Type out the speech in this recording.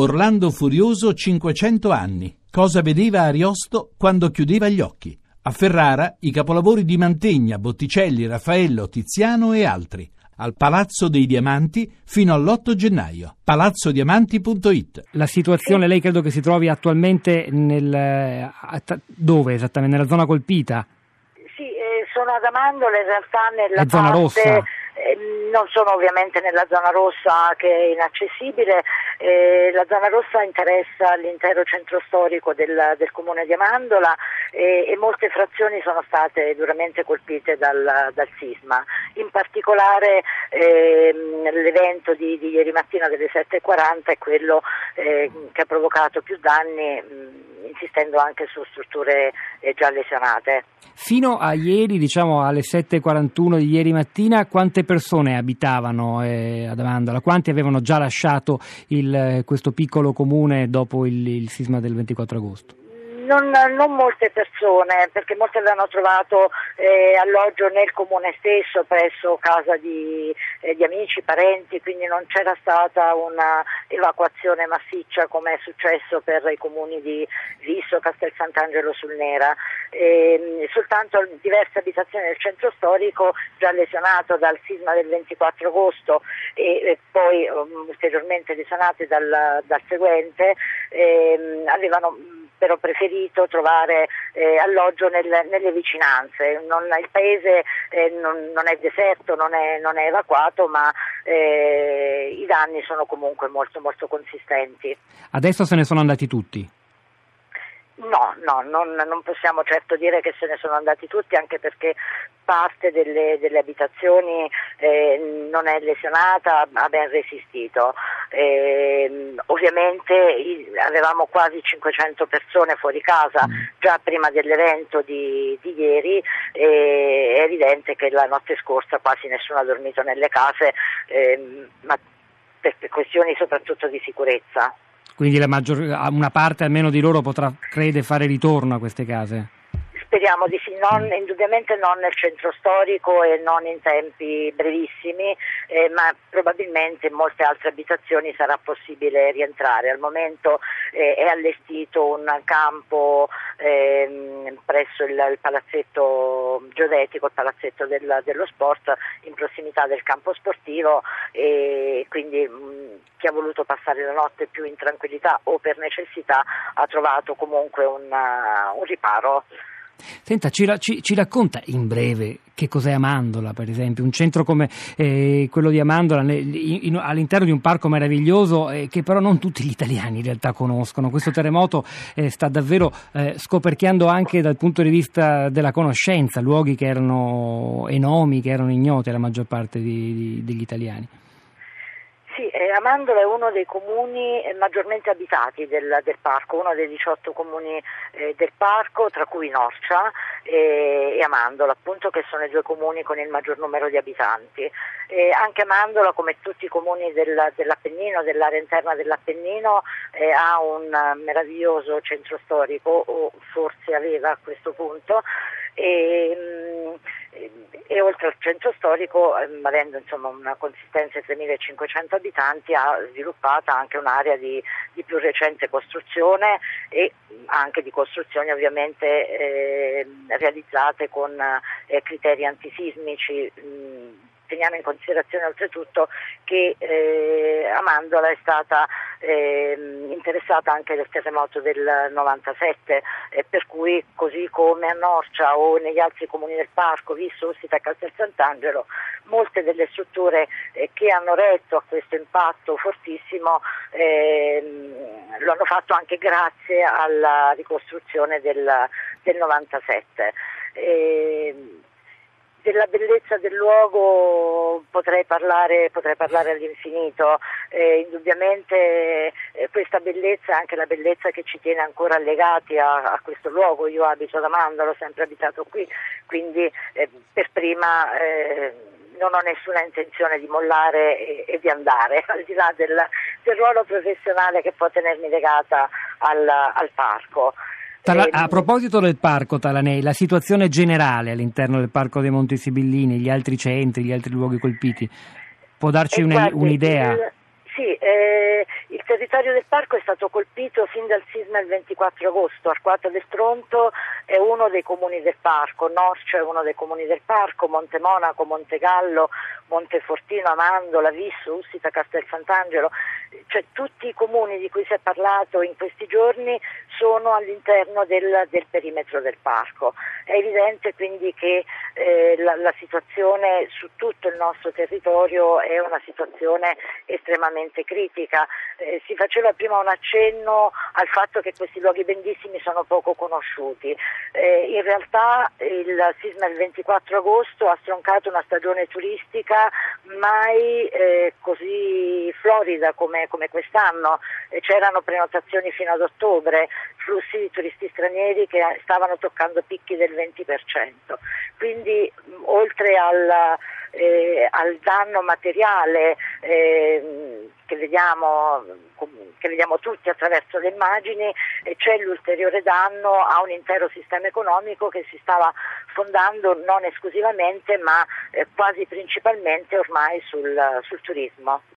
Orlando Furioso 500 anni. Cosa vedeva Ariosto quando chiudeva gli occhi? A Ferrara i capolavori di Mantegna, Botticelli, Raffaello, Tiziano e altri. Al Palazzo dei Diamanti fino all'8 gennaio. palazzodiamanti.it La situazione, lei credo che si trovi attualmente nel, dove esattamente? Nella zona colpita? Sì, eh, sono ad Amandola, in realtà nella È zona parte, rossa? Eh, non sono ovviamente nella zona rossa che è inaccessibile, eh, la zona rossa interessa l'intero centro storico del, del comune di Amandola eh, e molte frazioni sono state duramente colpite dal, dal sisma. In particolare ehm, l'evento di, di ieri mattina delle 7.40 è quello eh, che ha provocato più danni. Mh, insistendo anche su strutture eh, già lesionate. Fino a ieri, diciamo alle 7.41 di ieri mattina, quante persone abitavano eh, ad Amandola? Quanti avevano già lasciato il, questo piccolo comune dopo il, il sisma del 24 agosto? Non, non, molte persone, perché molte avevano trovato eh, alloggio nel comune stesso, presso casa di, eh, di, amici, parenti, quindi non c'era stata un'evacuazione massiccia come è successo per i comuni di Visso, Castel Sant'Angelo sul Nera. Eh, soltanto diverse abitazioni del centro storico già lesionato dal sisma del 24 agosto e, poi um, ulteriormente lesionate dal, dal seguente ehm, avevano però preferito trovare eh, alloggio nel, nelle vicinanze. Non, il paese eh, non, non, è deserto, non è, non è evacuato, ma eh, i danni sono comunque molto, molto consistenti. Adesso se ne sono andati tutti? No, no, non, non, possiamo certo dire che se ne sono andati tutti, anche perché parte delle, delle abitazioni eh, non è lesionata, ha ben resistito. Eh, ovviamente avevamo quasi 500 persone fuori casa mm. già prima dell'evento di, di ieri e è evidente che la notte scorsa quasi nessuno ha dormito nelle case, eh, ma per questioni soprattutto di sicurezza. Quindi maggior, una parte almeno di loro potrà, crede, fare ritorno a queste case? Speriamo di sì, non, indubbiamente non nel centro storico e non in tempi brevissimi, eh, ma probabilmente in molte altre abitazioni sarà possibile rientrare. Al momento eh, è allestito un campo eh, presso il, il, palazzetto geodetico, il palazzetto del, dello sport, in prossimità del campo sportivo e quindi mh, chi ha voluto passare la notte più in tranquillità o per necessità ha trovato comunque un, uh, un riparo. Senta, ci, ci, ci, racconta in breve che cos'è Amandola, per esempio, un centro come eh, quello di Amandola in, in, all'interno di un parco meraviglioso eh, che però non tutti gli italiani in realtà conoscono. Questo terremoto eh, sta davvero eh, scoperchiando anche dal punto di vista della conoscenza luoghi che erano e nomi che erano ignoti alla maggior parte di, di, degli italiani. Eh, Amandola è uno dei comuni eh, maggiormente abitati del, del parco, uno dei 18 comuni eh, del parco, tra cui Norcia e, e, Amandola, appunto che sono i due comuni con il maggior numero di abitanti. E anche Amandola, come tutti i comuni del, dell'Appennino, dell'area interna dell'Appennino, eh, ha un meraviglioso centro storico, o forse aveva a questo punto. E, mh, e oltre al centro storico, ehm, avendo insomma, una consistenza di 3.500 abitanti, ha sviluppato anche un'area di, di, più recente costruzione e anche di costruzioni ovviamente eh, realizzate con eh, criteri antisismici. Mh, teniamo in considerazione oltretutto che eh, Amandola è stata eh, interessata anche del terremoto del 97, eh, per cui così come a Norcia o negli altri comuni del parco, Visso, Ussita e Castel Sant'Angelo, molte delle strutture eh, che hanno retto a questo impatto fortissimo ehm, lo hanno fatto anche grazie alla ricostruzione del, del 97. Della bellezza del luogo potrei parlare, potrei parlare all'infinito, eh, indubbiamente eh, questa bellezza è anche la bellezza che ci tiene ancora legati a, a questo luogo, io abito ad Amanda, ho sempre abitato qui, quindi eh, per prima eh, non ho nessuna intenzione di mollare e, e di andare, al di là del, del, ruolo professionale che può tenermi legata al, al parco. Tala, a proposito del parco Talanei, la situazione generale all'interno del parco dei Monti Sibillini, gli altri centri, gli altri luoghi colpiti, può darci un, un'idea? Il, Sì, eh, il territorio del parco è stato colpito fin dal sisma il 24 agosto. Arquata del Tronto è uno dei comuni del parco, Norcia è uno dei comuni del parco, Montemonaco, Montegallo, Montefortino, Amandola, Visso, Ussita, Castel Sant'Angelo, cioè tutti i comuni di cui si è parlato in questi giorni sono all'interno del, del perimetro del parco. È evidente quindi che eh, la, la situazione su tutto il nostro territorio è una situazione estremamente critica. Eh, si faceva prima un accenno al fatto che questi luoghi bellissimi sono poco conosciuti. Eh, in realtà il sisma del 24 agosto ha stroncato una stagione turistica mai eh, così florida come, come quest'anno. Eh, c'erano prenotazioni fino ad ottobre, flussi di turisti stranieri che stavano toccando picchi del 20%. Quindi oltre al, eh, al danno materiale eh, che, vediamo, che, vediamo, tutti attraverso le immagini, eh, c'è l'ulteriore danno a un intero sistema economico che si stava fondando non esclusivamente ma eh, quasi principalmente ormai sul, sul turismo.